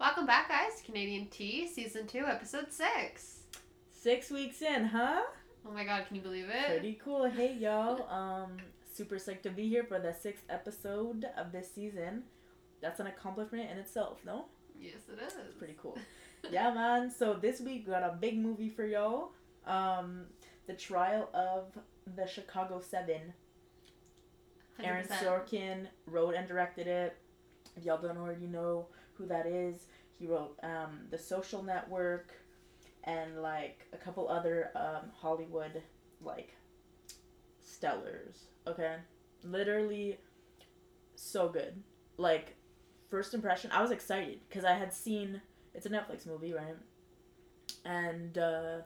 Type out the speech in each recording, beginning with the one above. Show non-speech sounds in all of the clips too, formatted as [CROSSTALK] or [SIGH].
Welcome back, guys. Canadian Tea, Season 2, Episode 6. Six weeks in, huh? Oh my god, can you believe it? Pretty cool. Hey, y'all. Um, super psyched to be here for the sixth episode of this season. That's an accomplishment in itself, no? Yes, it is. It's Pretty cool. yeah, man. So this week we got a big movie for y'all. Um, the trial of the Chicago Seven. Aaron 100%. Sorkin wrote and directed it. If y'all don't already know who that is, he wrote um, The Social Network and like a couple other um, Hollywood like stellars. Okay, literally so good. Like first impression, I was excited because I had seen it's a Netflix movie, right? And uh,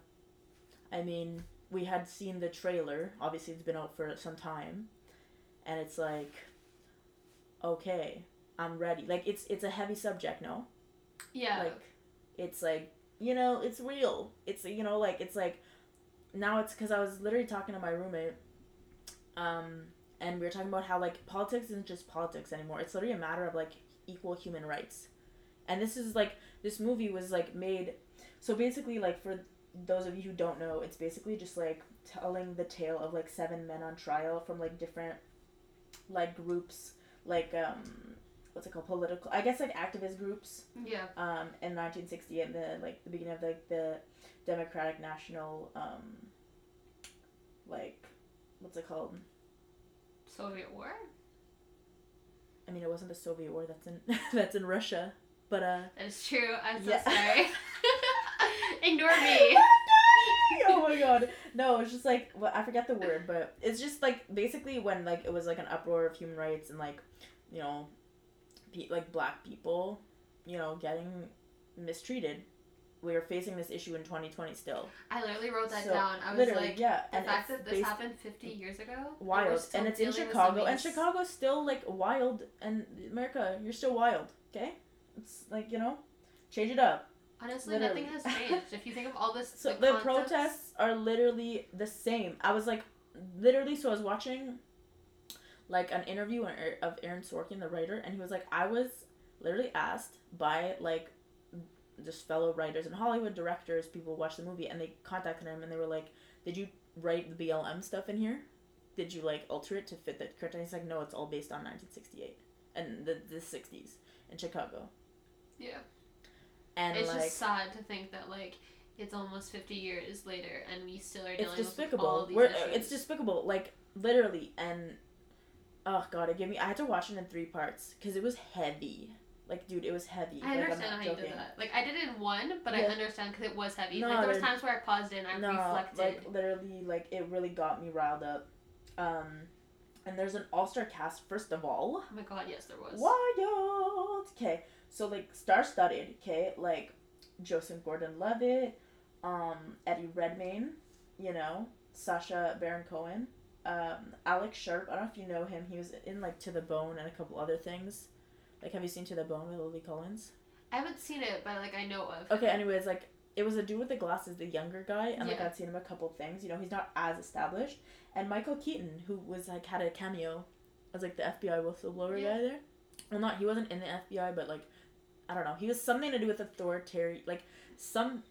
I mean, we had seen the trailer. Obviously, it's been out for some time and it's like okay i'm ready. Like it's it's a heavy subject no? Yeah. like it's like you know it's real. It's you know like it's like now it's because i was literally talking to my roommate um and we were talking about how like politics isn't just politics anymore. It's literally a matter of like equal human rights. And this is like this movie was like made so basically like for those of you who don't know it's basically just like telling the tale of like seven men on trial from like different like groups. Like um what's it called political i guess like activist groups yeah. um, in 1960 and the like the beginning of like the Democratic National um, like what's it called? Soviet War? I mean, it wasn't the Soviet War. That's in [LAUGHS] that's in Russia, but uh. That is true. I'm so Yeah. sorry. [LAUGHS] [LAUGHS] Ignore me. oh my god no it's just like well, i forget the word but it's just like basically when like it was like an uproar of human rights and like you know pe- like black people you know getting mistreated we are facing this issue in 2020 still I literally wrote that So, down. I was like, yeah the and fact that this happened 50 years ago. and wild still and it's in chicago and chicago's still like wild and america you're still wild okay it's like you know change it up Honestly, literally. nothing has changed. If you think of all this. [LAUGHS] so the, the concepts- protests are literally the same i was like literally so i was watching like an interview er, of aaron sorkin the writer and he was like i was literally asked by like just fellow writers and hollywood directors people watch the movie and they contacted him and they were like did you write the blm stuff in here did you like alter it to fit the current he's like no it's all based on 1968 and the, the 60s in chicago Yeah. and it's like just sad to think that like it's almost 50 years later and we still are dealing it's with all despicable. these We're, uh, issues. it's despicable, like literally. And oh god, it gave me. I had to watch it in three parts because it was heavy. Like, dude, it was heavy. I like, understand how you did that. Like I did it in one, but I understand because it was heavy. No, like there was times where I paused it and I No, reflected. like literally, like it really got me riled up. Um, and there's an all-star cast. First of all, oh my god, yes, there was. wild. Okay, so like star-studded. Okay, like Joseph Gordon-Levitt, um, Eddie Redmayne, you know, Sacha Baron Cohen, um, Alex Sharp. I don't know if you know him. He was in like To the Bone and a couple other things. Like, have you seen To the Bone with Lily Collins? I haven't seen it, but like I know of. Okay, anyways, like it was a dude with the glasses, the younger guy, and like I'd seen him a couple things. You know, he's not as established. And Michael Keaton, who was like had a cameo as like the FBI whistleblower Yeah. guy there. Well, not he wasn't in the FBI, but like I don't know, he was something to do with authoritarian, like some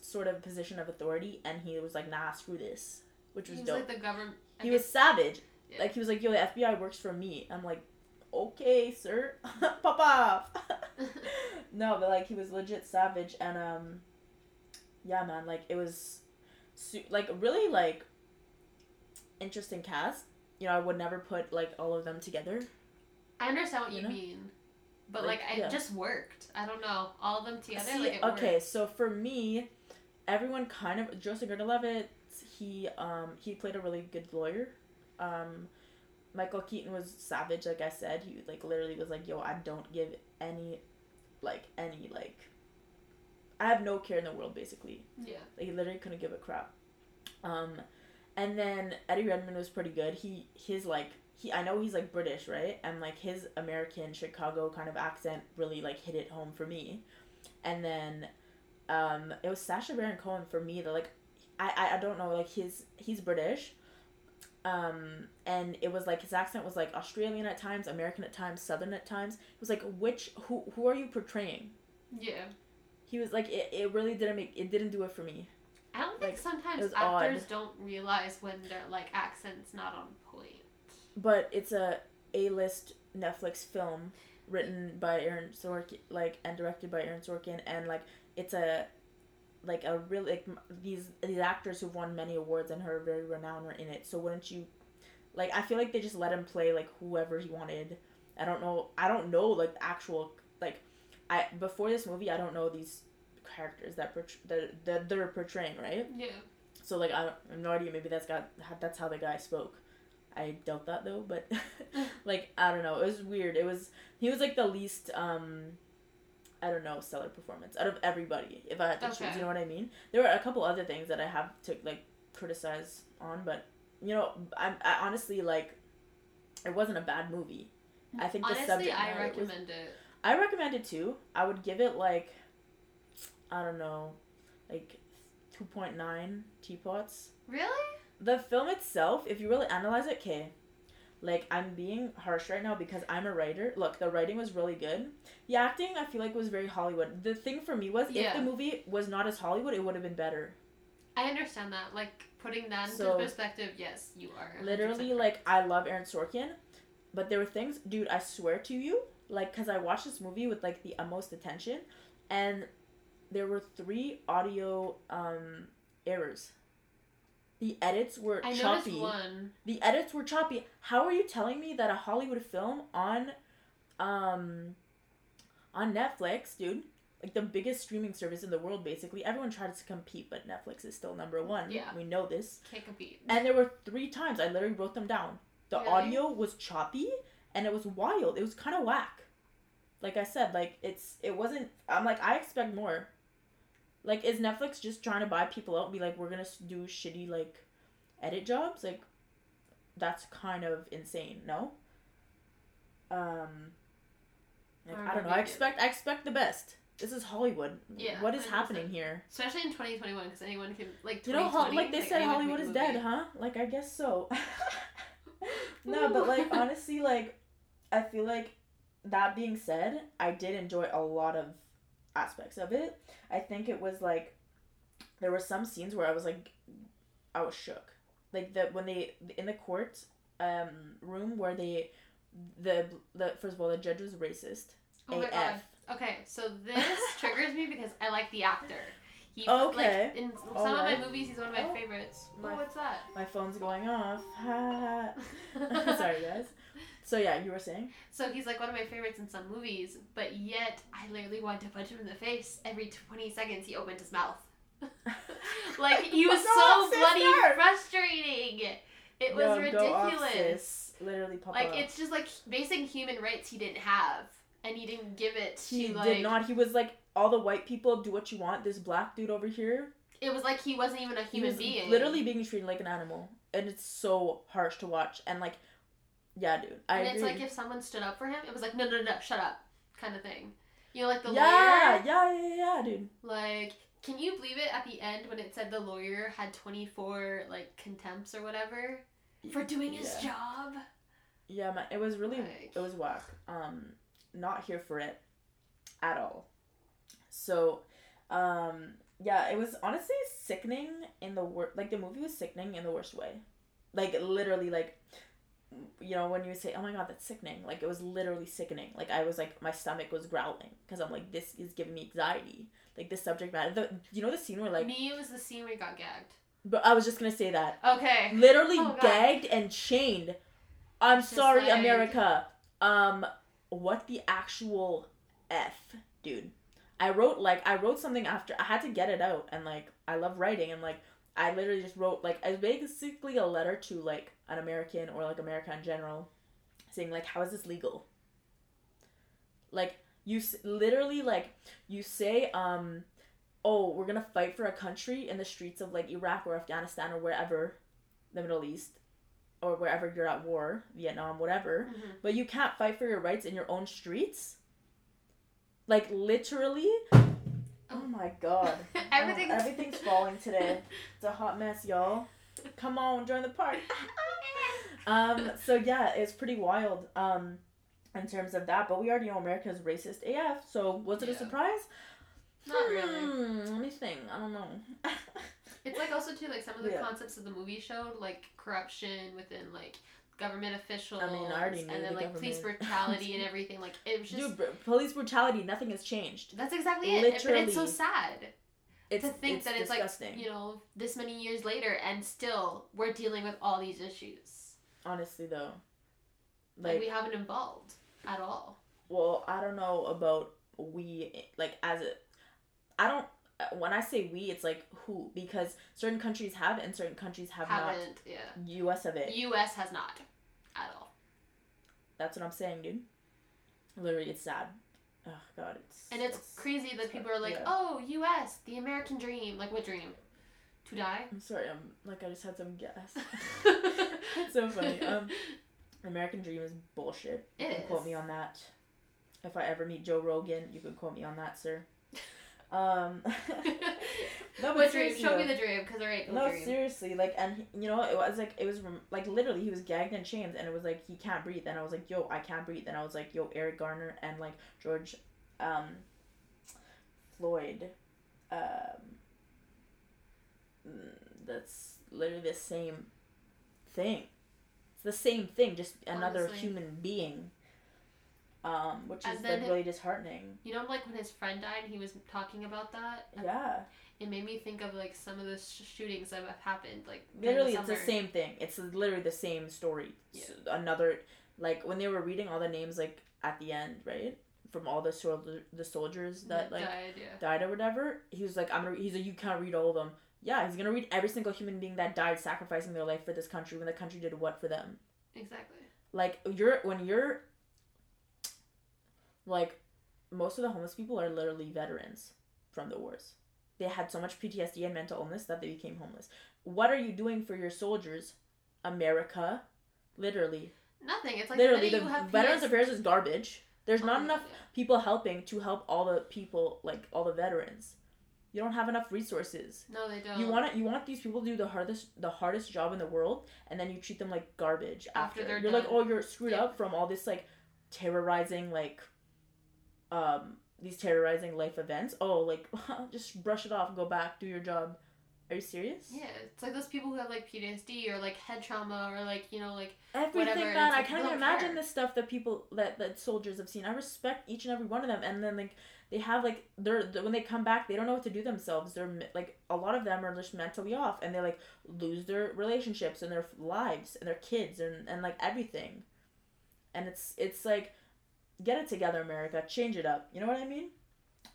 sort of position of authority, and he was like, nah, screw this, which He was was dope. like the government. I he was savage. Yeah. Like he was like, yo, the FBI works for me. I'm like, okay, sir, [LAUGHS] pop off. [LAUGHS] no, but like he was legit savage, and um, yeah, man, like it was, su- like really like interesting cast. You know, I would never put like all of them together. I understand what You you, know? mean, but Like, like, it yeah. just worked. I don't know all of them together. See, like it okay, worked. so for me, everyone kind of Joseph Gordon-Levitt. He um he played a really good lawyer. Um, Michael Keaton was savage, like I said. He like literally was like, "Yo, I don't give any, like any like, I have no care in the world, basically." Yeah. Like he literally couldn't give a crap. Um, and then Eddie Redmayne was pretty good. He his like he I know he's like British, right? And like his American Chicago kind of accent really like hit it home for me. And then um it was Sacha Baron Cohen for me that like I, I don't know like he's he's British. Um and it was like his accent was like Australian at times, American at times, southern at times. It was like which who who are you portraying? Yeah. He was like it, it really didn't make it didn't do it for me. I don't think Like, sometimes actors odd. don't realize when their like accent's not on point. But it's a A list Netflix film written by Aaron Sorkin like and directed by Aaron Sorkin and like it's a like a really like these these actors who've won many awards and are very renowned are in it. So wouldn't you like I feel like they just let him play like whoever he wanted. I don't know I don't know like the actual like I before this movie I don't know these characters that portray, that, that they're portraying, right? Yeah. So like I, don't, I have no idea. Maybe that's got that's how the guy spoke. I doubt that though. But [LAUGHS] [LAUGHS] like I don't know. It was weird. It was he was like the least um I don't know stellar performance out of everybody. If I had to choose, you know what I mean. There were a couple other things that I have to like criticize on, but you know I, I honestly like it wasn't a bad movie. I think the Honestly, subject I matter was recommend it. I recommend it too. I would give it like I don't know, like two point nine teapots. Really? The film itself, if you really analyze it, okay. Like I'm being harsh right now because I'm a writer. Look, the writing was really good. The acting, I feel like, was very Hollywood. The thing for me was, if the movie was not as Hollywood, it would have been better. I understand that. Like putting that into So- perspective, yes, you are. 100% Literally, correct. like I love Aaron Sorkin, but there were things, dude. I swear to you, like, cause I watched this movie with like the utmost attention, and there were three audio um errors. The edits were I noticed choppy. one. The edits were choppy. How are you telling me that a Hollywood film on, um, on Netflix, dude? Like the biggest streaming service in the world, basically. Everyone tries to compete, but Netflix is still number one. Yeah. We know this. Can't compete. And there were three times I literally wrote them down. The Really? audio was choppy and it was wild. It was kind of whack. Like I said, like it's it wasn't. I'm like I expect more. Like is Netflix just trying to buy people out? And be like we're gonna do shitty like edit jobs. Like that's kind of insane. No. Um. Like, I I don't know. I expect I expect the best. This is Hollywood. Yeah, What is 100%. happening here? Especially in 2021, because anyone can like. You know, Hol- 2020, like they said, Hollywood is dead, huh? Like I guess so. [LAUGHS] no, but like [LAUGHS] honestly, like I feel like that being said, I did enjoy a lot of aspects of it. I think it was like there were some scenes where I was like, I was shook. Like the when they in the court um room where they the the first of all the judge was racist. Oh my god. Okay, so this [LAUGHS] triggers me because I like the actor. He, Okay. Like, in some of my movies, he's one of my Oh. favorites. My- oh, what's that? My phone's going off. [LAUGHS] [LAUGHS] Sorry guys. So yeah, you were saying? So he's like one of my favorites in some movies, but yet I literally want to punch him in the face every 20 seconds he opened his mouth. [LAUGHS] like he was so bloody frustrating. It was go off, ridiculous. Literally, Papa. Like it's just like basic human rights he didn't have, and he didn't give it he to like. did not. He was like, all the white people do what you want. This black dude over here, It was like he wasn't even a he human was being. literally being treated like an animal, and it's so harsh to watch. And like, yeah, dude, I and agree. it's like if someone stood up for him, it was like no, no, no, shut up, kind of thing. You know, like the yeah, lawyer. yeah, yeah, yeah, dude. Like, can you believe it at the end when it said the lawyer had 24 like contempts or whatever for doing his yeah. job? Yeah, man, it was really, Like- it was whack. Um, not here for it, at all. So, um, yeah, it was honestly sickening in the wor- like the movie was sickening in the worst way, like literally like, you know when you say oh my god that's sickening like it was literally sickening like I was like my stomach was growling because I'm like this is giving me anxiety like this subject matter the you know the scene where like Me, it was the scene where he got gagged. but I was just gonna say that Okay. literally Oh, gagged and chained. I'm Just sorry, like- America. Um, what the actual f, dude? I wrote like I wrote something after I had to get it out, and like I love writing, and like I literally just wrote like it's basically a letter to like an American or like America in general, saying like how is this legal? Like you s- literally like you say um oh, we're gonna fight for a country in the streets of like Iraq or Afghanistan or wherever, the Middle East, or wherever you're at war, Vietnam, whatever, Mhm. but you can't fight for your rights in your own streets? Like literally? Oh my god. [LAUGHS] Everything's- Oh, everything's falling today. [LAUGHS] It's a hot mess, y'all. Come on, join the party. [LAUGHS] um, so yeah, it's pretty wild. Um, in terms of that. But we already know America is racist AF. So was it a surprise? Not really. Hmm, let me think. I don't know. It's like also too like some of the Yeah. concepts of the movie showed like corruption within like government officials. I mean, I already knew and then the like police brutality [LAUGHS] and everything. Like it was just Dude, br- police brutality. Nothing has changed. that's exactly it. But it's so sad It's to think it's that it's disgusting. like you know this many years later and still we're dealing with all these issues. Honestly, though, Like, like we haven't evolved at all. well, I don't know about we like as a. I don't. When I say we, it's like who because certain countries have and certain countries have Haven't yeah. U.S. of it. U.S. has not. That's what I'm saying, dude. Literally, it's sad. Oh God, it's And it's, crazy that it's people are like, yeah. "Oh, U.S. the American dream." Like what dream? To die. I'm sorry. I'm like I just had some gas. it's [LAUGHS] [LAUGHS] so funny. Um, American Dream is bullshit. You It can quote me on that. If I ever meet Joe Rogan, you can quote me on that, sir. Um, [LAUGHS] no, but dream? seriously, Show me the dream, because alright, No, dream. seriously, like, and he- you know, it was like it was like literally he was gagged in chains, and it was like he can't breathe, and I was like, yo, I can't breathe, and I was like, yo, Eric Garner and like George, um, Floyd, um, mm, that's literally the same thing. It's the same thing, just another Honestly. human being. Um, which And is like really disheartening. You know, like when his friend died, he was talking about that. Yeah, It made me think of like some of the sh- shootings that have happened, like literally, the it's the same thing. It's literally the same story. Yeah. Another, like when they were reading all the names, like at the end, right, from all the soldier, the soldiers that like died. Yeah. died or whatever. He was like, I'm gonna. He's like, you can't read all of them. Yeah, he's gonna read every single human being that died sacrificing their life for this country when the country did what for them. Exactly. Like you're when you're like most of the homeless people are literally veterans from the wars. They had so much PTSD and mental illness that they became homeless. What are you doing for your soldiers, America? Literally, Nothing. It's like literally, the the you have Veterans PS Affairs is garbage. There's not Oh, enough yeah. people helping to help all the people, like all the veterans. You don't have enough resources. No, they don't. You want it. You want these people to do the hardest, the hardest job in the world, and then you treat them like garbage after. After they're you're like, oh, you're screwed Yeah. up from all this like terrorizing, like, um, these terrorizing life events. Oh, like [LAUGHS] just brush it off, go back, do your job. Are you serious? Yeah, it's like those people who have like PTSD or like head trauma or like you know like Everything, Whatever, man. it's I can't even imagine the stuff that people that that soldiers have seen. I respect each and every one of them, and then like they have like they're they- when they come back, they don't know what to do themselves. They're like a lot of them are just mentally off, and they like lose their relationships and their lives and their kids and and like everything. And it's it's like, get it together, America. Change it up. You know what I mean?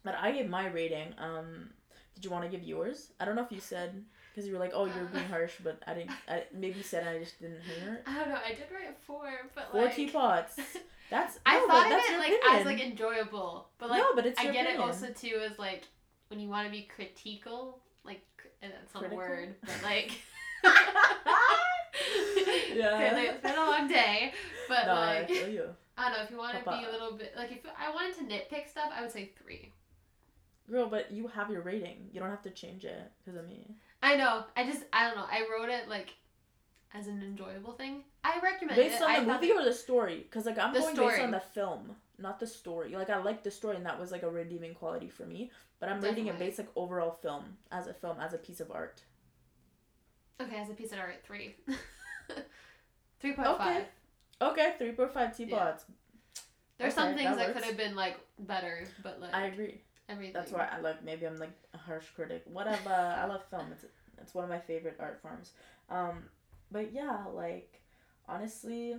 But I gave my rating. Um, did you want to give yours? I don't know if you said because you were like, oh, you're being [LAUGHS] harsh, but I didn't. I, maybe you said I just didn't hear it. I don't know. I did write four, but Four like teapots. [LAUGHS] That's I no, thought of that's it like opinion. as like enjoyable, but like no, but it's I get opinion. it also too as like when you want to be critical, like that's a Critical? word, but like. [LAUGHS] Yeah. It's been a long day, but no, I like feel you. I don't know if you want to be a little bit like if I wanted to nitpick stuff, I would say three. Girl, but you have your rating. You don't have to change it because of me. I know. I just I don't know. I wrote it like as an enjoyable thing. I recommend Based it. on I the movie it- or the story? Because like I'm The going story. based on the film, not the story. Like I liked the story, and that was like a redeeming quality for me. But I'm rating it Definitely. based like overall film as a film as a piece of art. okay, as a piece of art, three. [LAUGHS] Three point five. Okay. Okay, three point five teapots. There's Okay, some things that that, could have been like better, but like I agree. everything. That's why I like. Maybe I'm like a harsh critic. Whatever. I love film. It's it's one of my favorite art forms. Um, but yeah, like honestly,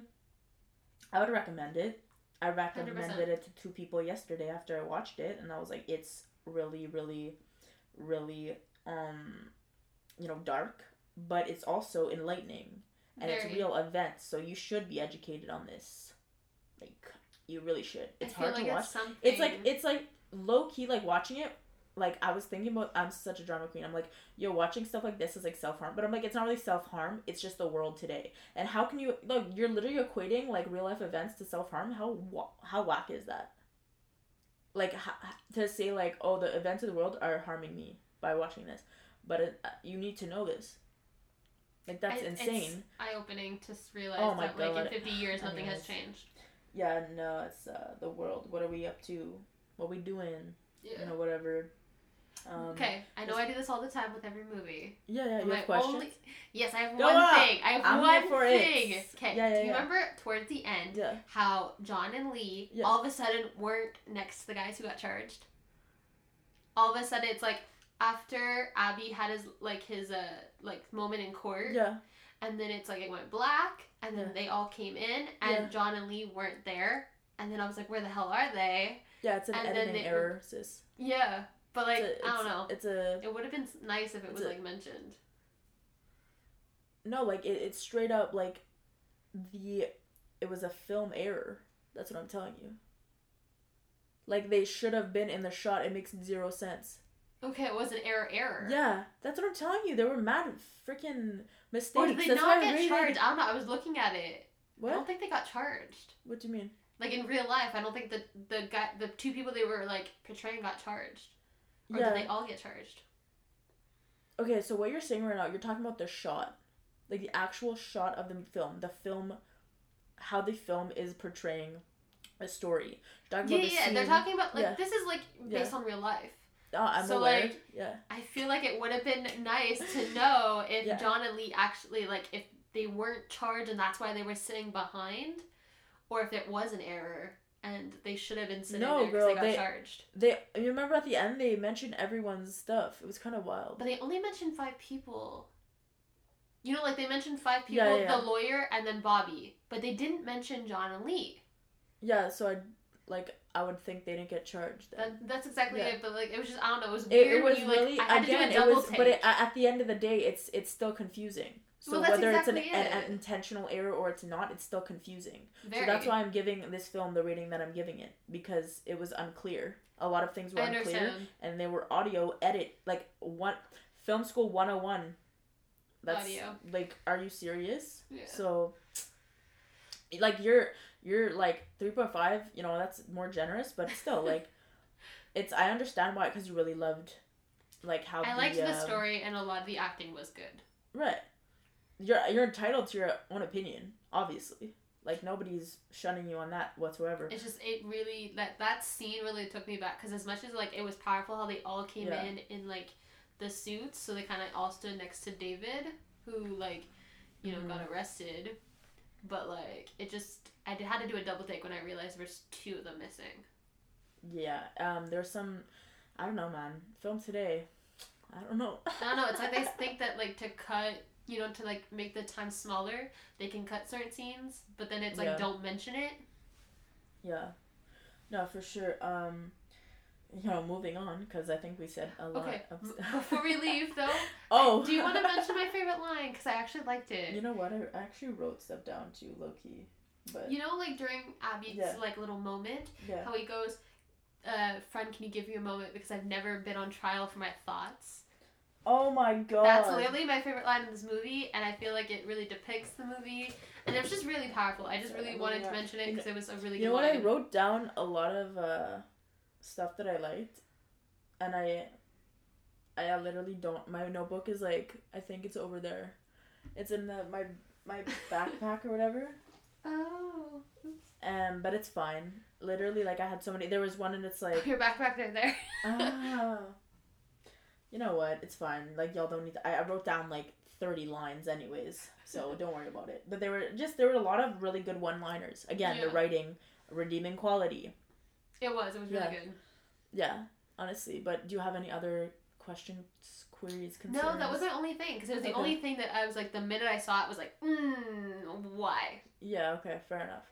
I would recommend it. I recommended it to two people yesterday after I watched it, and I was like, it's really, really, really, um, you know, dark, but it's also enlightening, and it's real events. So you should be educated on this. Like you really should. It's hard like to watch. It's. It's like it's like low key like watching it. Like I was thinking about, I'm such a drama queen. I'm like, yo, watching stuff like this is like self harm, but I'm like, it's not really self harm. It's just the world today. And how can you look? You're literally equating like real life events to self harm. How how whack is that? Like h- to say like, oh, the events of the world are harming me by watching this, but it, uh, you need to know this. Like that's I- it's insane. eye opening to realize Oh that like in 50 years nothing has changed. Yeah, no, it's uh, the world. What are we up to? What are we doing? You know, whatever. Um, okay, I know I do this all the time with every movie. Yeah, yeah. You My have questions? only- yes, I have Go one on. thing. I have I'm one for it. thing. Okay, Yeah, yeah, do you yeah. remember towards the end Yeah. how John and Lee Yeah. all of a sudden weren't next to the guys who got charged? All of a sudden, it's like after Abbie had his like his uh like moment in court, Yeah. and then it's like it went black, and then Yeah. they all came in, and Yeah. John and Lee weren't there, and then I was like, where the hell are they? Yeah, it's an And then editing they- error, sis. Yeah, but like a- I don't know. It's a It would have been nice if it was a- like mentioned. no, like it, it's straight up like the it was a film error. That's what I'm telling you. Like they should have been in the shot. It makes zero sense. Okay, it was an error error. Yeah, that's what I'm telling you. There were mad freaking mistakes. Or did they that's not I get rated- charged? I don't know. I was looking at it. What? I don't think they got charged. What do you mean? Like in real life, I don't think the the guy, the two people they were like portraying got charged. Or yeah. did they all get charged? Okay, so what you're saying right now, you're talking about the shot, like the actual shot of the film. The film, how the film is portraying a story. Yeah, the yeah. They're talking about like Yeah. this is like based on real life. Oh, I'm so, aware. like, yeah. I feel like it would have been nice to know if Yeah. John and Lee actually like if they weren't charged and that's why they were sitting behind, or if it was an error and they should have been sitting No, there because they got they- charged. They you remember at the end they mentioned everyone's stuff. It was kind of wild. But they only mentioned five people. You know, like they mentioned five people, yeah, yeah. the lawyer and then Bobby, but they didn't mention John and Lee. Yeah, so I like I would think they didn't get charged. That, uh, that's exactly Yeah. it. But like, it was just I don't know. It was weird. it was when you, like, really I had again to do a it was take. but it, at the end of the day it's it's still confusing. So Well, whether exactly it's an, an, it. an intentional error or it's not, it's still confusing. Very. So that's why I'm giving this film the rating that I'm giving it because it was unclear. A lot of things were unclear and they were audio edit like one film school 101. That's Audio. like are you serious? Yeah. So like you're you're like 3.5, you know, that's more generous, but still [LAUGHS] like it's I understand why cuz you really loved like how I the, liked the um, story and a lot of the acting was good. Right. You're you're entitled to your own opinion, obviously. Like nobody's shunning you on that whatsoever. It's just it really that that scene really took me back because as much as like it was powerful how they all came Yeah. in in like the suits, so they kind of all stood next to David, who like you know Mhm. got arrested, but like it just I did, had to do a double take when I realized there's two of them missing. Yeah. Um there's some I don't know, man. Film today. I don't know. I don't know. It's like they [LAUGHS] think that like to cut, you know, to like make the time smaller, they can cut certain scenes, but then it's like Yeah. don't mention it. Yeah. No, for sure. Um you know, moving on because I think we said a lot Okay. of stuff. Before we leave, though, [LAUGHS] oh. do you want to mention my [LAUGHS] favorite line? Because I actually liked it. You know what? I actually wrote stuff down too, low key. But You know, like during Abbie's Yeah. like little moment, yeah. how he goes, uh, "Friend, can you give me a moment because I've never been on trial for my thoughts." Oh my god. That's literally my favorite line in this movie, and I feel like it really depicts the movie, and it was just really powerful. I just really Yeah, wanted yeah. to mention it because it was a really You know what? I wrote down a lot of uh, stuff that I liked, and I, I literally don't. My notebook is like I think it's over there. It's in the, my my backpack or whatever. Oh, Um, but it's fine. Literally, like I had so many. There was one, and it's like, [LAUGHS] your backpack right there. ah. You know what? It's fine. Like y'all don't need. To, I, I wrote down like thirty lines, anyways. So [LAUGHS] don't worry about it. But there were just there were a lot of really good one-liners. Again, the writing, redeeming quality. It was. It was really Yeah. good. Yeah, honestly. But do you have any other questions, queries, concerns? No, that was my only thing because it was the only thing that I was like the minute I saw it was like, mm, why? Yeah. Okay. Fair enough.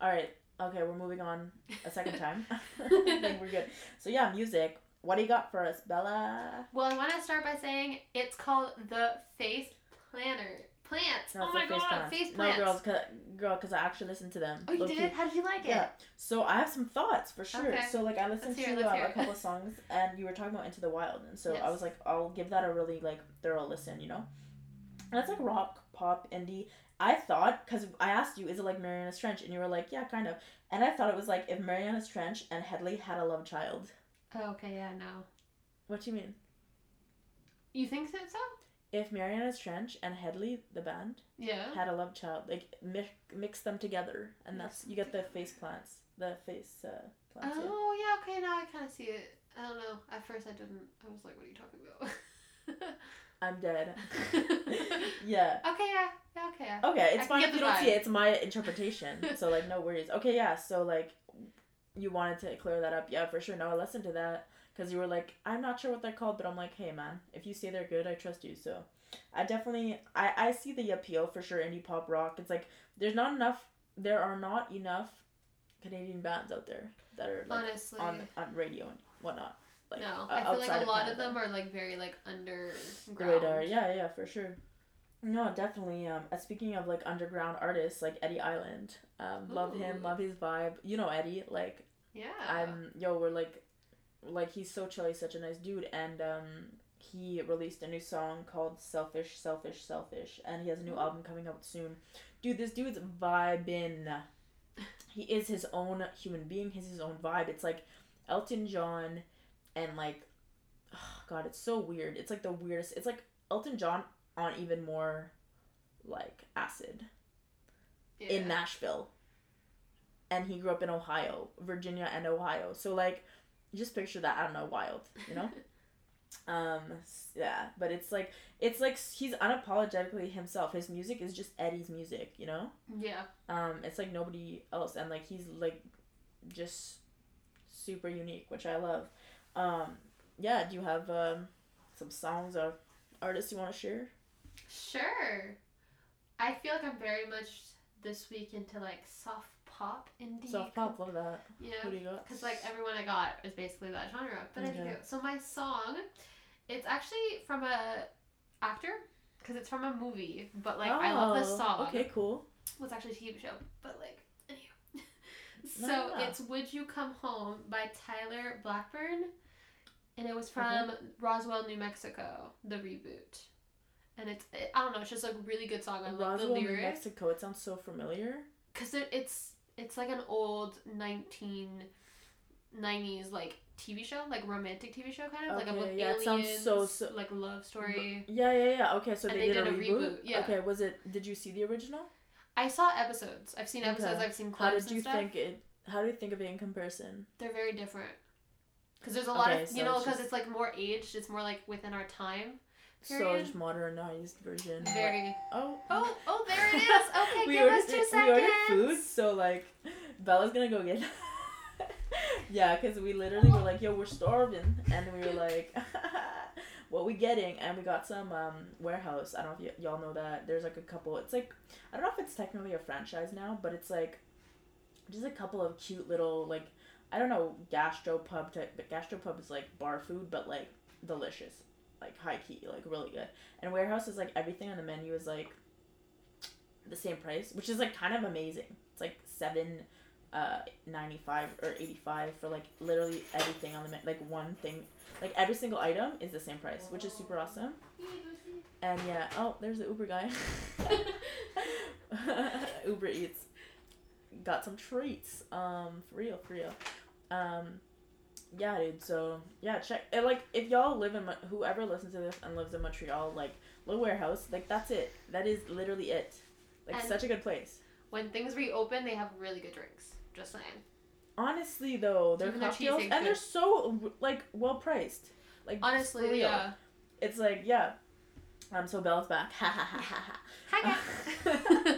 All right. Okay, we're moving on a second [LAUGHS] time. [LAUGHS] I think we're good. So yeah, music. What do you got for us, Bella? Well, I want to start by saying it's called the Face Planner. Plants. No, oh my face god, plants. face No, girls, cause, girl, because I actually listened to them. oh, you Low-key. did? How did you like it? Yeah. So I have some thoughts for sure. Okay. So like I listened Let's to uh, a couple of songs, and you were talking about Into the Wild, and so I was like, I'll give that a really like thorough listen. You know, and it's like rock, pop, indie. I thought because I asked you, is it like Marianas Trench, and you were like, yeah, kind of. And I thought it was like if Marianas Trench and Hedley had a love child. Oh, okay, yeah, no. What do you mean? You think so? if Marianas Trench and Hedley, the band, Yeah. had a love child, like mix, mix them together, and that's you get the face plants, the face uh, plants. yeah. Oh yeah, okay, now I kind of see it. I don't know. At first, I didn't. I was like, "What are you talking about?" [LAUGHS] I'm dead. [LAUGHS] Yeah. Okay, yeah. yeah, okay. yeah. Okay, it's fine if you don't see it. It's my interpretation. so like no worries. Okay, yeah. So like you wanted to clear that up. Yeah, for sure. No, I listened to that because you were like, I'm not sure what they're called, but I'm like, hey man, if you say they're good, I trust you. So I definitely I I see the appeal for sure. In indie pop rock. It's like there's not enough. There are not enough Canadian bands out there that are like Honestly, on on radio and whatnot. Like, no. uh, I feel like a lot of Canada. them are like very like underground. Radar. Yeah, yeah, for sure. No, definitely. Um, uh, speaking of like underground artists, like Eddie Island, um, love him, love his vibe. You know Eddie, like Yeah. I'm, yo, we're like, like he's so chill, he's such a nice dude, and um, he released a new song called "Selfish, Selfish, Selfish," and he has a new Ooh. album coming out soon. Dude, this dude's vibing. [LAUGHS] He is his own human being. He's his own vibe. It's like Elton John, and like, God, it's so weird. It's like the weirdest. It's like Elton John on even more, like acid yeah. in Nashville. And he grew up in Ohio, Virginia, and Ohio. So like, just picture that. I don't know, wild, you know. [LAUGHS] um, yeah, but it's like it's like he's unapologetically himself. His music is just Eddie's music, you know. yeah. Um, it's like nobody else, and like he's like just super unique, which I love. Um, yeah. Do you have um some songs or artists you want to share? Sure. I feel like I'm very much this week into like soft pop indie. Soft pop, love that. Yeah. Who do you got? Because like everyone I got is basically that genre. But Okay. so my song, it's actually from a actor because it's from a movie. But like I love this Oh, song. Okay, cool. Well, it's actually a TV show, but like. So no. it's "Would You Come Home" by Tyler Blackburn, and it was from Mm-hmm. Roswell, New Mexico, the reboot. And it's it, I don't know, it's just like a really good song. I love Roswell, the New Mexico. It sounds so familiar. because it, it's it's like an old nineteen nineties like TV show, like romantic TV show kind of like Okay, with yeah, it aliens, sounds so- so- like love story. Yeah, yeah, yeah. Okay, so they, they did, did a, a reboot? reboot, yeah. Okay, was it? Did you see the original? I saw episodes. I've seen episodes. Okay. I've seen clips. How did you think it? How do you think of it in comparison? They're very different. Because there's a lot Okay, of so you know because just- it's like more aged. It's more like within our time. So Period. just modernized version. Very. Oh. Oh oh there it is. [LAUGHS] Okay, we give ordered, us two seconds. We ordered food, so like, Bella's gonna go get. [LAUGHS] yeah, cause we literally were like, "Yo, we're starving," and we were like, [LAUGHS] "What we getting?" And we got some um warehouse. I don't know if y- y'all know that. There's like a couple. It's like I don't know if it's technically a franchise now, but it's like just a couple of cute little like I don't know gastropub type, but gastropub is like bar food, but like delicious, like high key, like really good. And warehouse is like everything on the menu is like the same price, which is like kind of amazing. It's like seven uh 95 or 85 for like literally everything on the menu like one thing. Like every single item is the same price which is super awesome. And yeah oh there's the uber guy. [LAUGHS] [LAUGHS] [LAUGHS] Uber eats got some treats um for real for real um yeah dude so yeah check and, like if y'all live in whoever listens to this and lives in montreal like little warehouse like that's it that is literally it like And- such a good place When things reopen, they have really good drinks. Just saying. Honestly, though, their Even cocktails and they're so like well priced. Like Honestly, yeah. it's like yeah. Um, so Bella's back. Ha ha ha ha ha. Hi guys. [LAUGHS] [LAUGHS]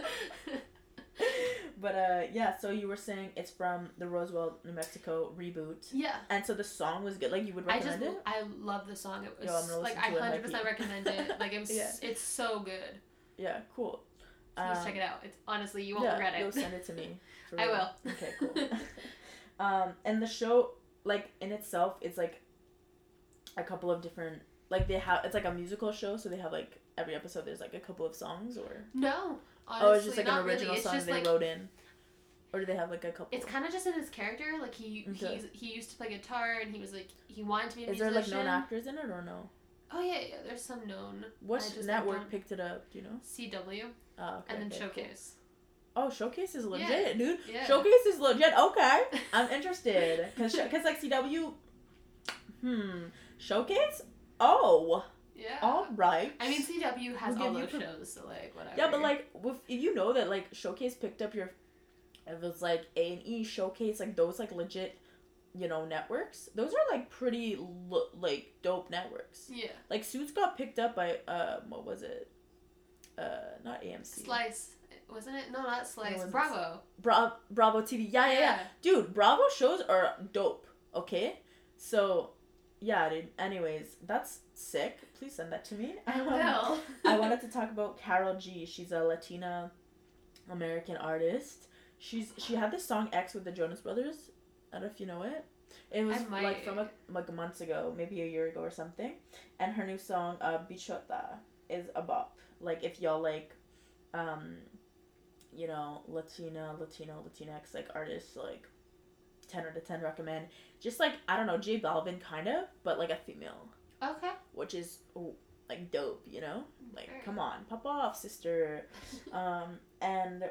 But uh, yeah. So you were saying it's from the Roswell, New Mexico reboot, yeah. and so the song was good. Like you would I just recommend it. I love the song. It was Yo, like I hundred percent recommend it. [LAUGHS] Like it was Yeah. it's so good. Yeah, cool. Please Um, check it out. It's honestly you won't yeah, regret it. you'll send it to me. [LAUGHS] I will. Okay, cool. [LAUGHS] um, and the show, like in itself, it's like a couple of different. Like they have, it's like a musical show, so they have like every episode. There's like a couple of songs, or no. Honestly, oh, it's just like an original really. Song they like wrote in, or do they have like a couple? it's kind of just in his character. Like he Okay. he's, he used to play guitar and he was like he wanted to be a Is there like known actors in it or no? Oh yeah, yeah. There's some known. What network picked it up? Do you know? CW Oh, okay, and then okay, cool. Showcase. Oh, Showcase is Yeah. legit, dude. Yeah. Showcase is legit. Okay, I'm [LAUGHS] interested because because like CW, hmm, Showcase. Oh, Yeah. All right. I mean, CW has We'll all those per- shows, so like whatever. Yeah, but like, with, you know that like Showcase picked up your, if it was like A and E Showcase, like those like legit, you know, networks. Those are like pretty lo- like dope networks. yeah, Like Suits got picked up by uh what was it? Uh, not AMC. Slice wasn't it? No, not Slice. Bravo. Bra- Bravo TV. Yeah, yeah, yeah. Dude, Bravo shows are dope. Okay, so yeah, dude. Anyways, that's sick. Please send that to me. I Um, will. [LAUGHS] I wanted to talk about Karol G. She's a Latina American artist. She's she had this song X with the Jonas Brothers. I don't know if you know it. It was like from a, like months ago, maybe a year ago or something. And her new song, uh, Bichota, is a bop. Like if y'all like, um, you know, Latina, Latino, Latinx like artists, like ten out of ten recommend. Just like I don't know, J Balvin kind of, but like a female Okay. which is ooh, like dope, you know? Like, come on, pop off, sister. [LAUGHS] um, and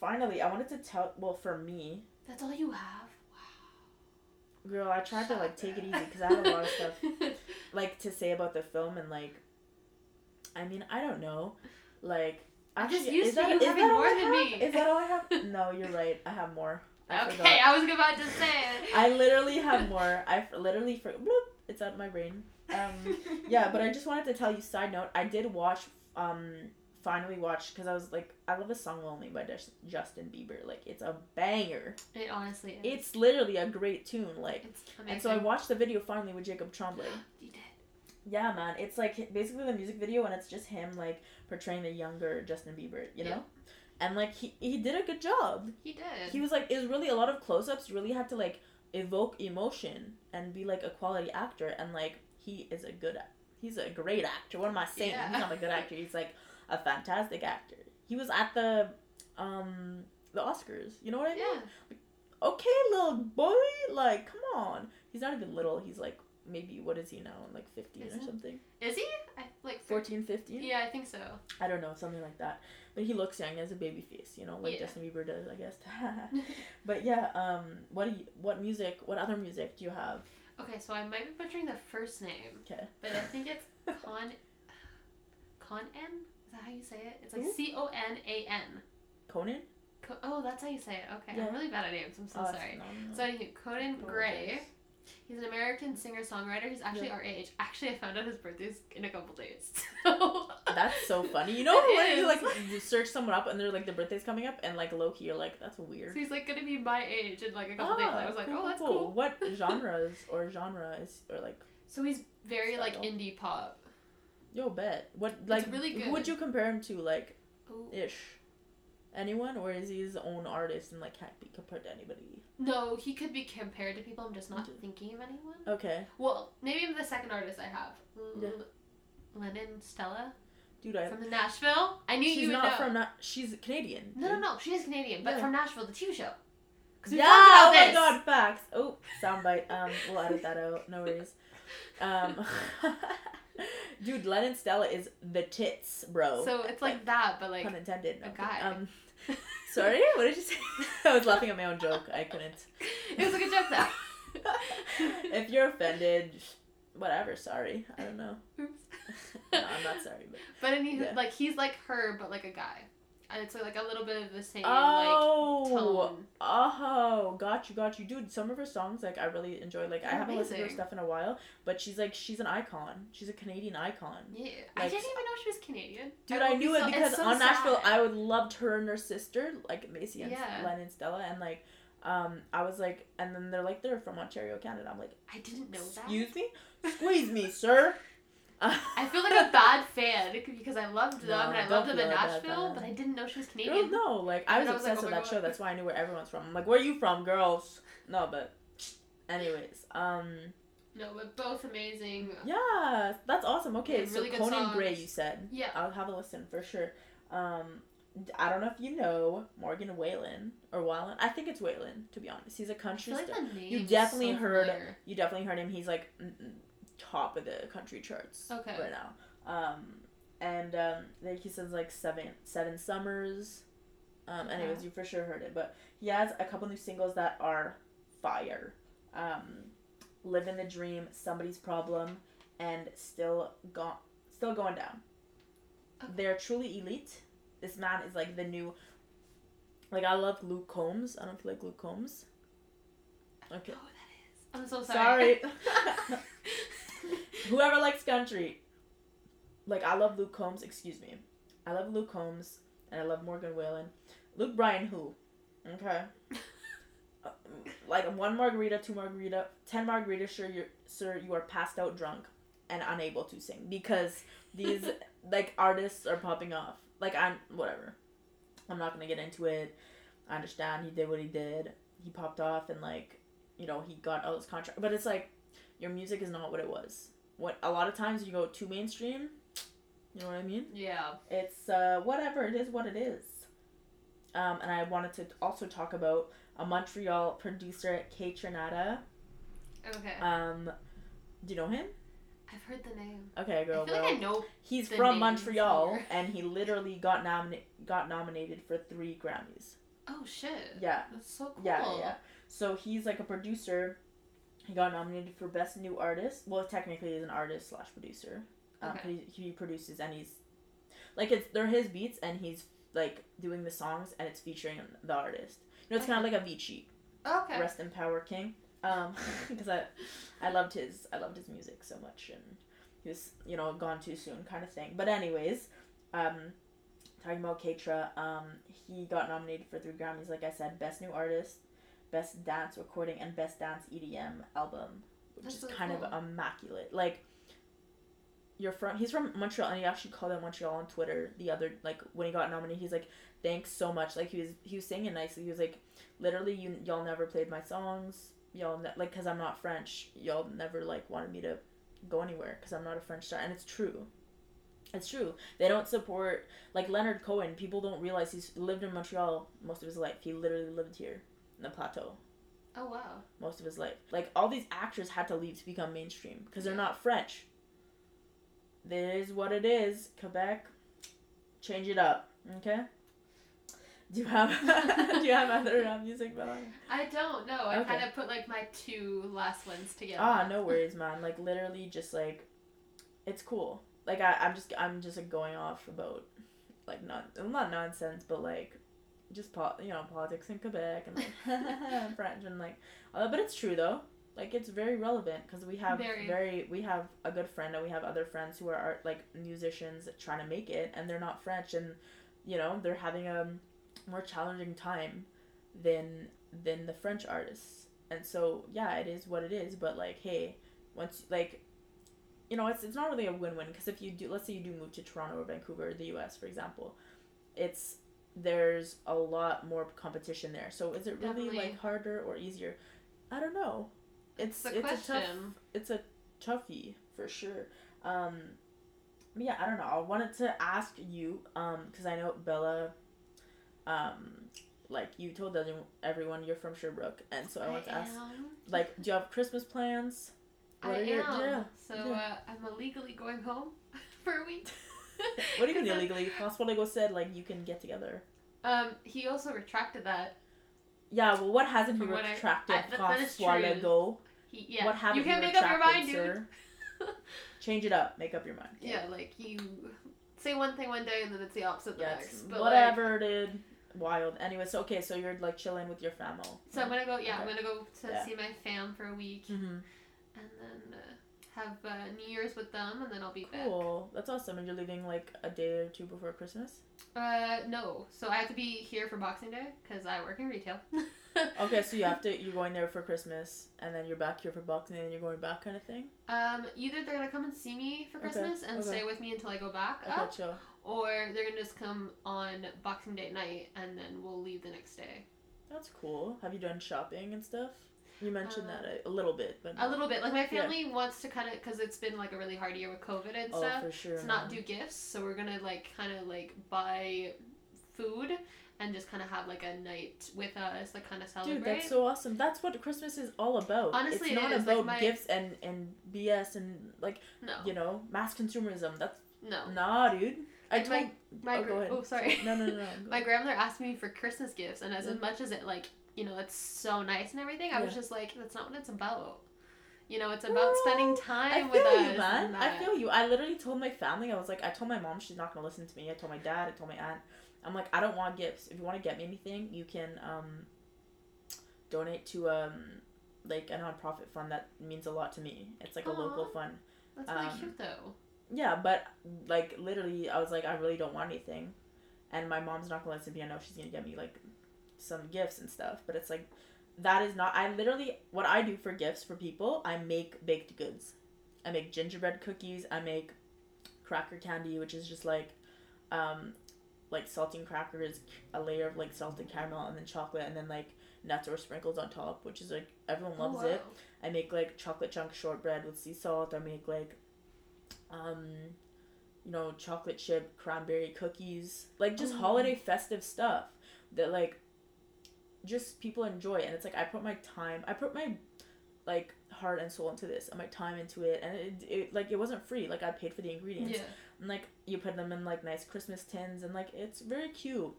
finally, I wanted to tell. Well, for me, That's all you have. Wow. Girl, I tried to like take it easy because I had a lot of stuff [LAUGHS] like to say about the film and like. I mean, I don't know, like. I'm just used is to that, you is having that more than have? me. Is that all I have? [LAUGHS] No, you're right. I have more. I okay, forgot. I was about to say it. [LAUGHS] I literally have more. I literally for bloop. It's out of my brain. Um, yeah, but I just wanted to tell you. Side note: I did watch. Um, finally watched because I was like, I love a song "Lonely" by Jus- Justin Bieber. Like, it's a banger. It honestly is. It's literally a great tune. Like, and so I watched the video finally with Jacob Tremblay. [GASPS] You did. Yeah, man, it's like basically the music video, and it's just him like portraying the younger Justin Bieber. You know. Yeah. And like he, he did a good job. He did. He was like it was really a lot of close ups. Really had to like evoke emotion and be like a quality actor and like he is a good he's a great actor. What am I saying? Yeah. He's not a good actor. He's like a fantastic actor. He was at the um the Oscars. You know what I mean? yeah. Okay, little boy, like come on. He's not even little. He's like maybe what is he now? Like 15 Is or something. Is he? I, like 14, 15? Yeah, I think so. I don't know, something like that. But he looks young, he has a baby face, you know, like Yeah. Justin Bieber does, I guess. [LAUGHS] [LAUGHS] but yeah, um, what do you, what music, what other music do you have? Okay, so I might be butchering the first name, Okay. but I think it's [LAUGHS] Con Con N. Is that how you say it? It's like? C O N A N. Conan? Co- oh, that's how you say it. Okay, Yeah. I'm really bad at names. I'm so Oh, sorry. So anyway, Conan Gray. He's an American singer-songwriter. He's actually Yeah. our age. Actually, I found out his birthday's in a couple days. [LAUGHS] So That's so funny. You know [LAUGHS] when you like you search someone up and they're like their birthday's coming up and like low key you're like that's So weird. he's like gonna be my age in like a couple days. I ah, was like, cool, oh, that's cool. cool. What [LAUGHS] genres or genre is or like So he's very like indie pop. yo bet what like really who would you compare him to like Ooh. ish? Anyone or is he his own artist and like can't be compared to anybody? No, he could be compared to people. I'm just not Okay. thinking of anyone. Okay, Well, maybe even the second artist I have, Yeah. Lennon Stella dude, I from the Nashville. I knew she's you would not know. from Na- she's Canadian. no, no, no. She is Canadian, but Yeah. from Nashville, the TV show. Yeah, oh my this. god, facts. Oh, soundbite. Um, we'll edit that out. No worries. Um, [LAUGHS] dude, Lennon Stella is the tits, bro. So it's like that, but like pun intended. a Okay. guy. Um, [LAUGHS] sorry, what did you say? [LAUGHS] I was laughing at my own joke. I couldn't. it was a good joke though. [LAUGHS] if you're offended, whatever. Sorry. I don't know. Oops. [LAUGHS] No, I'm not sorry, but. But anywho, Yeah. like he's like her, but like a guy, and it's like a little bit of the same like oh, got you, got you, dude. Some of her songs, like I really enjoy. Like I They're haven't listened to her stuff in a while, but she's like she's an icon. She's a Canadian icon. Yeah, I didn't even know she was Canadian. Dude, I be knew so- it because so on Nashville, sad. I would loved her and her sister, like Maisy and Yeah. Lennon and Stella, and like, um, I was like, and then they're like they're from Ontario, Canada. I'm like, I didn't know that. excuse me, squeeze me, sir. I feel like a [LAUGHS] bad fan because I loved them No, and I loved them in feel like a bad Nashville, but I didn't know she was Girl, Canadian. no, like I was I was like, obsessed oh with that God. show. That's why I knew where everyone's from. I'm like, where are you from, girls? No, but, anyways, um, No, but both amazing. yeah, that's awesome. Okay, Yeah, so really good Conan Gray, you said. Yeah. I'll have a listen for sure. Um, I don't know if you know Morgan Whalen or Whalen. I think it's Whalen, to be honest. He's a country feel like star. the name. You definitely so heard- familiar. You definitely heard him. He's like mm, mm, top of the country charts Okay. right now. Um, and um, like he says like seven seven summers. Um, anyways, Okay. you for sure heard it, but he has a couple new singles that are fire. Um, Living the Dream, Somebody's Problem, and Still Got Still going down. Okay. They're truly elite. This man is like the new. Like I love Luke Combs. I don't feel like Luke Combs. Okay. Oh, that is. I'm so sorry. Sorry. [LAUGHS] [LAUGHS] Whoever likes country. Like I love Luke Combs. Excuse me. I love Luke Combs and I love Morgan Wallen. Luke Bryan who? Okay. [LAUGHS] Uh, like one margarita, two margarita, ten margaritas. Sure, you sir, you are passed out drunk and unable to sing because these [LAUGHS] like artists are popping off. Like I'm whatever. I'm not gonna get into it. I understand he did what he did. He popped off and like, you know, he got all his contract. But it's like, your music is not what it was. What a lot of times you go too mainstream. You know what I mean? yeah. It's uh, whatever it is, what it is. Um, and I wanted to also talk about a Montreal producer, Kaytranada. Okay. Um, do you know him? I've heard the name. Okay, girl. I feel like I know. he's from Montreal, and he literally got nomina- got nominated for three Grammys. Oh shit. Yeah, That's so cool. yeah, yeah. So he's like a producer. He got nominated for best new artist. Well, technically, he's an artist slash producer. Um, Okay. he, he produces and he's like it's they're his beats and he's like doing the songs and it's featuring the artist. You know, it's kind of like Avicii. Okay. Rest in Power King. Um, [LAUGHS] because I, I loved his I loved his music so much and he was you know gone too soon kind of thing. But anyways, um, talking about Keitra, um, he got nominated for three Grammys. Like I said, best new artist, best dance recording, and best dance EDM album, which That's is so kind cool. of immaculate. Like. You're from he's from Montreal and he actually called out Montreal on Twitter the other like when he got nominated. He's like thanks so much. Like he was he was singing nicely. He was like literally you y'all never played my songs. Y'all ne- like because i'm not french. Y'all never like wanted me to go anywhere because i'm not a french star and it's true. It's true. They don't support like leonard cohen people don't realize he's lived in montreal most of his life. He literally lived here in the plateau Oh wow. most of his life like all these actors had to leave to become mainstream because they're not french this is what it is quebec change it up okay do you have [LAUGHS] do you have [LAUGHS] other uh, music Bella? I don't know. I Okay. kind of put like my two last ones together. Ah, no worries, man. Like literally, just like, it's cool. Like I, I'm just, I'm just like going off about, like not, not nonsense, but like, just po- you know, politics in Quebec and like [LAUGHS] [LAUGHS] French and like, uh, but it's true though. Like it's very relevant because we have Very. very. we have a good friend and we have other friends who are art, like musicians trying to make it and they're not French and, you know, they're having a more challenging time than than the French artists. And so yeah, it is what it is. But like, hey, once like, you know, it's it's not really a win win because if you do, let's say you do move to Toronto or Vancouver, or the U.S. for example, it's there's a lot more competition there. So is it really Definitely. like harder or easier? I don't know. It's it's a tough it's a toughie for sure. Um, but yeah, I don't know. I wanted to ask you, um, because I know Bella, um, like you told everyone you're from Sherbrooke, and so I, want to ask, am. like, do you have Christmas plans? I What are am. your- yeah, so yeah. Uh, I'm illegally going home [LAUGHS] for a week. [LAUGHS] What do you mean illegally? Francois Legault said like you can get together. Um, he also retracted that. Yeah, well, what hasn't he what retracted? I- that- that is true. Francois Legault. He yeah. What haven't you can you make up your mind, retracted, dude. sir? [LAUGHS] Change it up. Make up your mind. Yeah, like you say one thing one day and then it's the opposite the Yeah, next. But like, whatever, dude. Wild. Anyway, so okay, so you're like chilling with your family. so I'm gonna go. Yeah, I'm gonna go to Yeah. see my fam for a week Mm-hmm. and then uh, have uh, New Year's with them, and then I'll be Cool. That's awesome. And you're leaving like a day or two before Christmas. Uh, no. So I have to be here for Boxing Day because I work in retail. [LAUGHS] Okay, so you have to. You're going there for Christmas, and then you're back here for Boxing Day, and you're going back, kind of thing. Um, either they're gonna come and see me for Okay, Christmas and okay. stay with me until I go back Okay, up, chill. or they're gonna just come on Boxing Day night and then we'll leave the next day. That's cool. Have you done shopping and stuff? You mentioned that a, a little bit, but A little bit. Like my Yeah. family wants to kind of because it's been like a really hard year with COVID and Oh, stuff. for sure. to not do gifts, so we're gonna like kind of like buy food and just kind of have like a night with us, like kind of celebrate. Dude, that's so awesome. That's what Christmas is all about. Honestly, it's it not is, like, about my- gifts and and BS and like no, you know mass consumerism. That's no. nah, dude. I Like, told. my my oh, gra- go ahead. oh sorry. No, no, no, no. [LAUGHS] my grandmother asked me for Christmas gifts, and as Yeah. much as it like you know it's so nice and everything, I was just like that's not what it's about. You know, it's about spending time I with feel us. you, man. I feel you. I literally told my family, I was like, I told my mom she's not gonna listen to me. I told my dad, I told my aunt. I'm like, I don't want gifts. If you want to get me anything, you can um, donate to um, like a nonprofit fund that means a lot to me. It's like a local fund. That's really um, cute though. Yeah, but like literally, I was like, I really don't want anything, and my mom's not gonna listen to me. I know she's gonna get me like some gifts and stuff, but it's like that is not. I literally what I do for gifts for people. I make baked goods. I make gingerbread cookies. I make cracker candy, which is just like, um, like saltine crackers, a layer of like salted caramel, and then chocolate, and then like nuts or sprinkles on top, which is like everyone loves oh, wow. it. I make like chocolate chunk shortbread with sea salt. I make like, um, you know, chocolate chip cranberry cookies. Like just Mm. holiday festive stuff that like, just people enjoy. it. And it's like I put my time. I put my, like heart and soul into this and my time into it and it, it like it wasn't free like i paid for the ingredients Yeah. and like you put them in like nice christmas tins and like it's very cute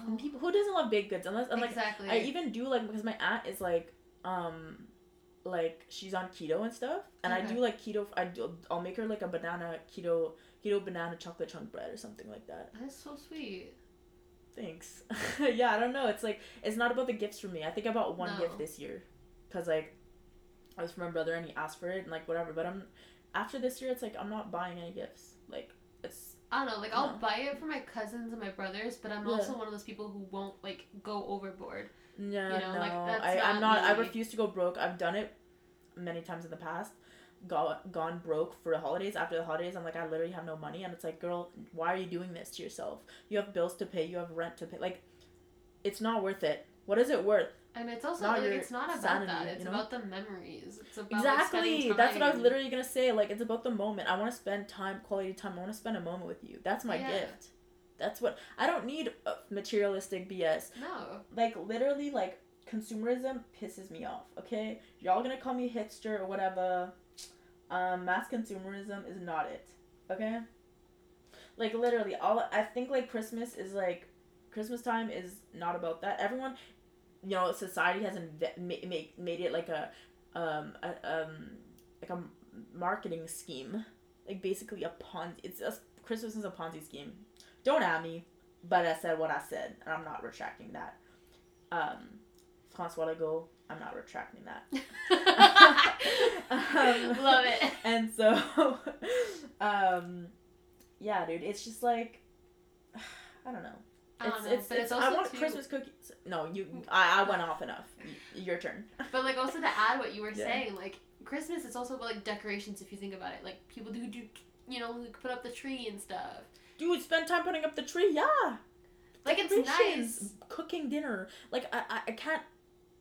Oh, and people who doesn't love baked goods unless and like exactly. I even do like because my aunt is like um like she's on keto and stuff and I do like keto I do I'll make her like a banana keto keto banana chocolate chunk bread or something like that. That's so sweet. Thanks. [LAUGHS] yeah, I don't know. It's like it's not about the gifts for me. I think I bought one No. gift this year cuz like I was for my brother and he asked for it and like whatever, but I'm after this year it's like I'm not buying any gifts. Like it's I don't know, like I'll buy it for my cousins and my brothers, but I'm Yeah. also one of those people who won't like go overboard. Yeah, You know, no. like, that's I, I'm not not. I refuse to go broke. I've done it many times in the past. Got gone broke for the holidays. After the holidays, I'm like, I literally have no money, and it's like, girl, why are you doing this to yourself? You have bills to pay. You have rent to pay. Like, it's not worth it. What is it worth? And it's also Not like it's not about sanity, that. It's you know? about the memories. It's about like, exactly. spending That's what I was literally gonna say. Like, it's about the moment. I want to spend time, quality time. I want to spend a moment with you. That's my Yeah. gift. That's what I don't need uh, materialistic BS. No. like literally like consumerism pisses me off okay y'all gonna call me hipster or whatever um mass consumerism is not it. Okay? Like literally all i think like christmas is like christmas time is not about that. Everyone you know society has inve- ma- ma- made it like a um a, um like a marketing scheme. Like basically a ponzi it's a christmas is a ponzi scheme. Don't at me but i said what i said and i'm not retracting that. Um Francois Legault, I'm not retracting that. [LAUGHS] Um, Love it. And so, [LAUGHS] um, yeah, dude, it's just like, [SIGHS] I don't know. I It's, know, it's, it's, it's I want too- Christmas cookies. No, you, I, I went off enough. Your turn. [LAUGHS] But like also to add what you were Yeah. saying, like Christmas, it's also about like decorations. If you think about it, like people who do, you know, who put up the tree and stuff. Dude, spend time putting up the tree. Yeah. Like it's nice. Cooking dinner. Like, I, I, I can't,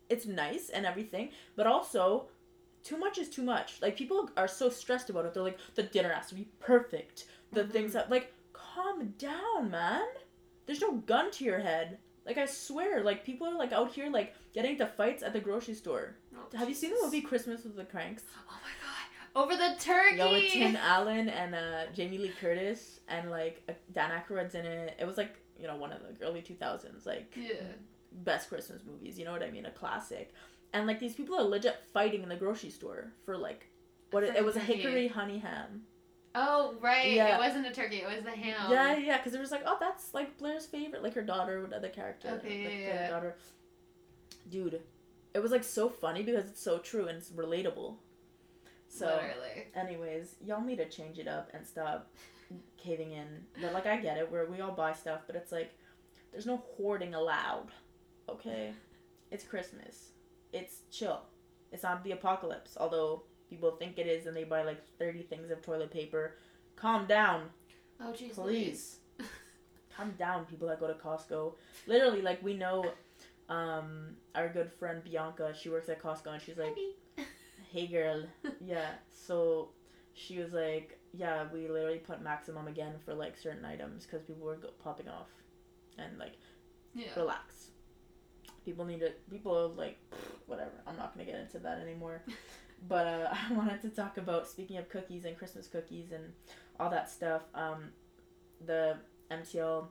it's nice and everything, but also, too much is too much. Like, people are so stressed about it. They're like, the dinner has to be perfect. The Mhm. things that, like, calm down, man. There's no gun to your head. Like, I swear, like, people are, like, out here, like, getting into fights at the grocery store. Oh, Have you seen the movie Christmas with the Cranks? Oh my god! Over the turkey. Yeah, with Tim [LAUGHS] Allen and uh, Jamie Lee Curtis and like Dan Aykroyd's in it. It was like you know one of the early two thousands like Yeah. Best Christmas movies. You know what I mean? A classic. And like these people are legit fighting in the grocery store for like what it, it was a hickory honey ham. Oh right, Yeah. it wasn't a turkey. It was the ham. yeah, yeah, because it was like oh that's like Blair's favorite, like her daughter, the character, Okay, like, yeah, the yeah. daughter. Dude, it was like so funny because it's so true and it's relatable. So. Literally. Anyways, y'all need to change it up and stop caving in. But like I get it, where we all buy stuff, but it's like there's no hoarding allowed. Okay? It's Christmas. It's chill. It's not the apocalypse, although people think it is and they buy like 30 things of toilet paper. Calm down. Oh jeez. Please. [LAUGHS] Calm down, people that go to Costco. Literally, like we know um our good friend Bianca, she works at Costco and she's like hey girl [LAUGHS] yeah so she was like yeah we literally put maximum again for like certain items because people were go- popping off and like yeah. relax people need to people like whatever i'm not gonna get into that anymore. [LAUGHS] But uh, [LAUGHS] i wanted to talk about speaking of cookies and christmas cookies and all that stuff um the mtl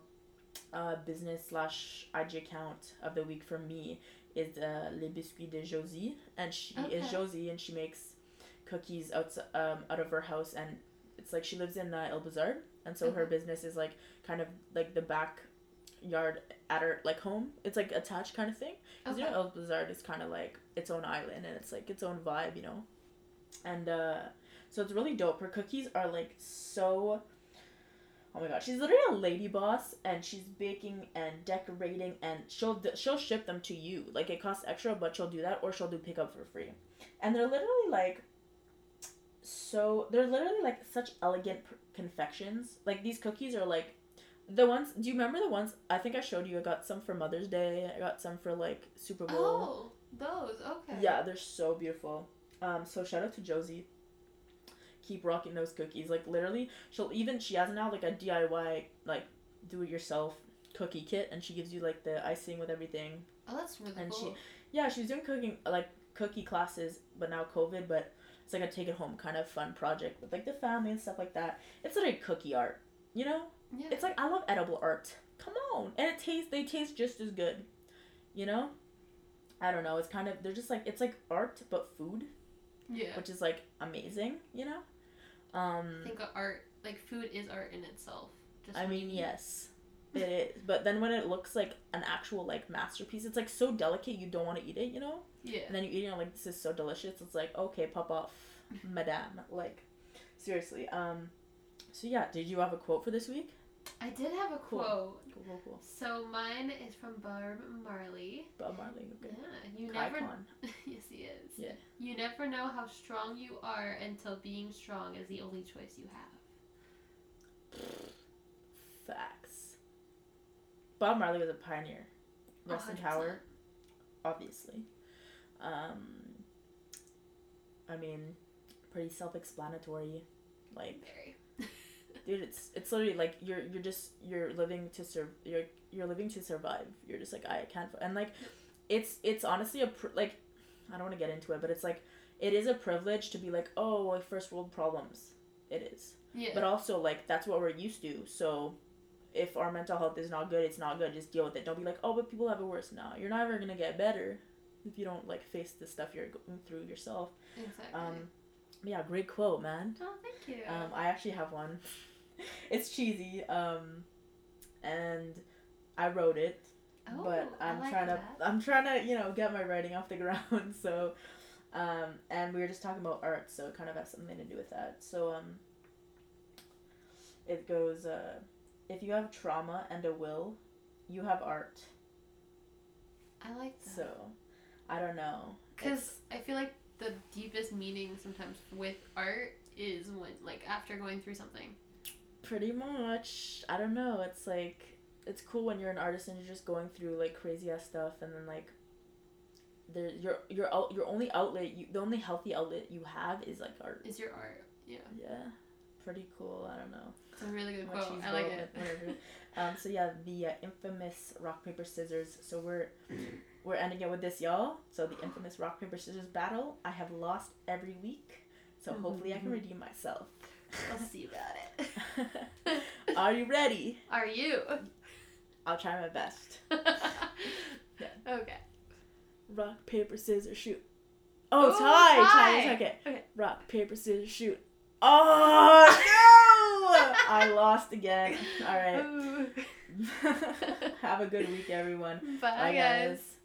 uh, business slash ig account of the week for me is uh, Les Biscuits de Josie, and she is Josie, and she makes cookies out um out of her house, and it's like she lives in uh, Île Bizard, and so her business is like kind of like the back yard at her like home. It's like attached kind of thing. Because Okay. you know Île Bizard is kind of like its own island and it's like its own vibe, you know. And uh so it's really dope. Her cookies are like so. Oh my god, she's literally a lady boss, and she's baking and decorating, and she'll she'll ship them to you. Like it costs extra, but she'll do that, or she'll do pickup for free. And they're literally like, so they're literally like such elegant pr- confections. Like these cookies are like, the ones. Do you remember the ones? I think I showed you. I got some for Mother's Day. I got some for like Super Bowl. Oh, those. Okay. Yeah, they're so beautiful. Um, so shout out to Josie. Keep rocking those cookies. Like literally, she'll even she has now like a DIY like do it yourself cookie kit, and she gives you like the icing with everything. Oh, that's really And she- cool. Yeah, she's doing cooking like cookie classes, but now COVID. But it's like a take it home kind of fun project with like the family and stuff like that. It's literally cookie art, you know. Yeah. It's like I love edible art. Come on, and it tastes. They taste just as good, you know. I don't know. It's kind of they're just like it's like art but food yeah. which is like amazing, you know. Um, I think art, like food, is art in itself. Just I mean, yes, it is. But then when it looks like an actual like masterpiece, it's like so delicate you don't want to eat it, you know. Yeah. And then you eat it, and you're like, this is so delicious. It's like, okay, pop off, [LAUGHS] madame. Like, seriously. Um, so yeah, did you have a quote for this week? I did have a Cool. quote. Cool, cool, cool. So mine is from Barb Marley. Bob Marley. Yeah. Okay. You never. Icon. [LAUGHS] yes, he is. Yeah. You never know how strong you are until being strong is the only choice you have. Facts. Bob Marley was a pioneer. Rest in 100%. power. obviously. Um, I mean, pretty self-explanatory. Like, Very. Dude, it's it's literally like you're you're just you're living to serve you're you're living to survive. You're just like I can't and like, it's it's honestly a pr- like, I don't want to get into it, but it's like it is a privilege to be like oh well, first world problems. It is, Yeah. but also like that's what we're used to. So. If our mental health is not good, it's not good. Just deal with it. Don't be like, oh, but people have it worse now. You're never gonna get better if you don't like face the stuff you're going through yourself. exactly. Um, yeah, great quote, man. oh, thank you. Um, I actually have one. [LAUGHS] [LAUGHS] it's cheesy, um, and I wrote it, oh, but I'm like trying that. to I'm trying to you know get my writing off the [LAUGHS] ground. So, um, and we were just talking about art, so it kind of has something to do with that. So, um, it goes, uh, if you have trauma and a will, you have art. I like that. So, I don't know. Because I feel like the deepest meaning sometimes with art is when, like, after going through something. Pretty much. I don't know. It's like it's cool when you're an artist and you're just going through like crazy ass stuff, and then like there your your out your only outlet you the only healthy outlet you have is like art. Is your art. Yeah. Yeah, pretty cool. I don't know. It's a really good quote. I like it. [LAUGHS] um. So yeah, the uh, infamous rock paper scissors. So we're we're ending it with this, y'all. So the infamous rock paper scissors battle. I have lost every week. So hopefully I can redeem myself. I'll see about it. [LAUGHS] Are you ready? Are you? I'll try my best. [LAUGHS] Okay. Rock, paper, scissors, shoot. Oh, Ooh, tie! Tie, tie. okay. Okay. Rock, paper, scissors, shoot. Oh, [LAUGHS] no! I lost again. All right. Have a good week, everyone. Bye, Bye, guys. guys.